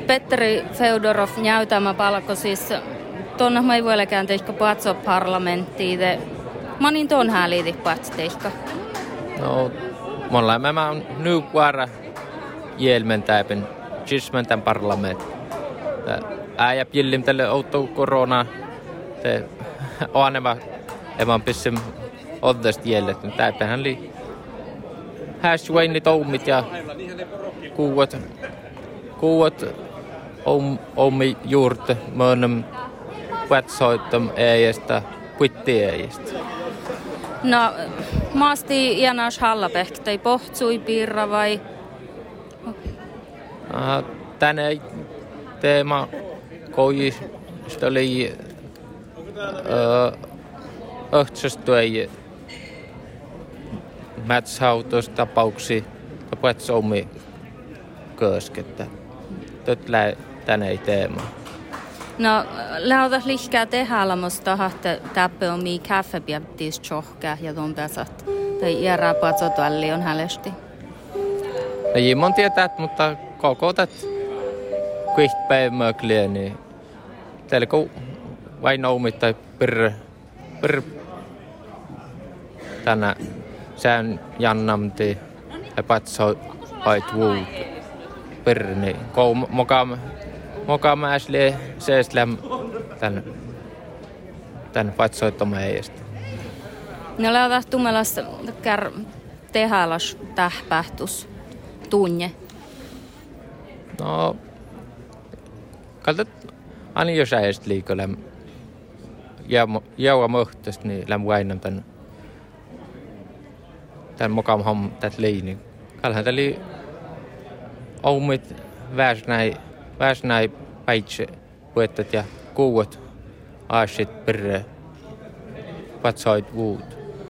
Petteri Feodorov näytämä palko siis tuonne mä ei voi teikka patso parlamenttiin. Mä niin tuon häliiti patsteikka. No, mulla mä on nyt vuora jelmen täpin, jismen tämän parlament. Äijä pillim tälle outo korona. Te oaneva evan pissim oddest jellet. Täpähän li häsväini toumit ja kuuot kuuot om, omi juurte mönnäm wetsoitam eestä puitti eestä. No, maasti Janas Hallabek, tai pohtsui piirra vai? Uh, tänne teema koji oli ei mätshautostapauksia ja omi köskettä. Tätä tänne ei teema. No, lauta lihkää tehdä musta hahte täppä on mii kaffepiäptiis tjohkä ja tuon pesat. Tai järää patsotualli on hälesti. No Jimon tietää, mutta koko tät kuiht päivämökliä, niin teillä kun vain oumit tai per, per tänä sään jannamti ja patso ait vuut per, niin kou mokam Moka mä äsli seeslem tän, tän patsoittoma eestä. No lauta tummelas kär tehalas tähpähtus tunne. No, kaltat ani jos äest liikolem jaua möhtäst, niin läm vainam tän tän mokam ham tät liini. Kalhan täli oumit väsnäi väsnäi päitse puettat ja kuuot aasit perre patsoit vuut.